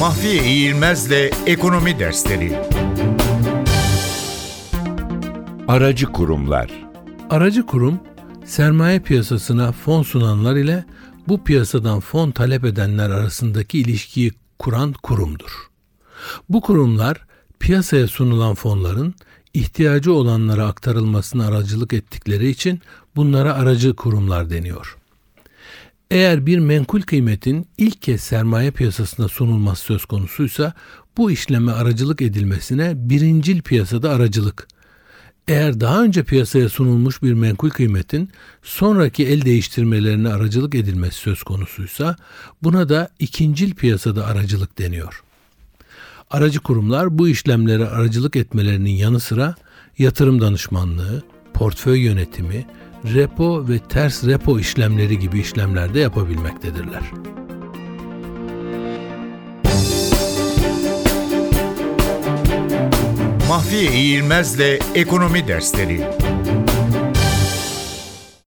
Mahfiye İğilmez'le Ekonomi Dersleri Aracı kurumlar Aracı kurum, sermaye piyasasına fon sunanlar ile bu piyasadan fon talep edenler arasındaki ilişkiyi kuran kurumdur. Bu kurumlar piyasaya sunulan fonların ihtiyacı olanlara aktarılmasına aracılık ettikleri için bunlara aracı kurumlar deniyor. Eğer bir menkul kıymetin ilk kez sermaye piyasasına sunulması söz konusuysa bu işleme aracılık edilmesine birincil piyasada aracılık, eğer daha önce piyasaya sunulmuş bir menkul kıymetin sonraki el değiştirmelerine aracılık edilmesi söz konusuysa buna da ikincil piyasada aracılık deniyor. Aracı kurumlar bu işlemlere aracılık etmelerinin yanı sıra yatırım danışmanlığı, portföy yönetimi, repo ve ters repo işlemleri gibi işlemlerde yapabilmektedirler. Mahfiye İğilmez'le Ekonomi Dersleri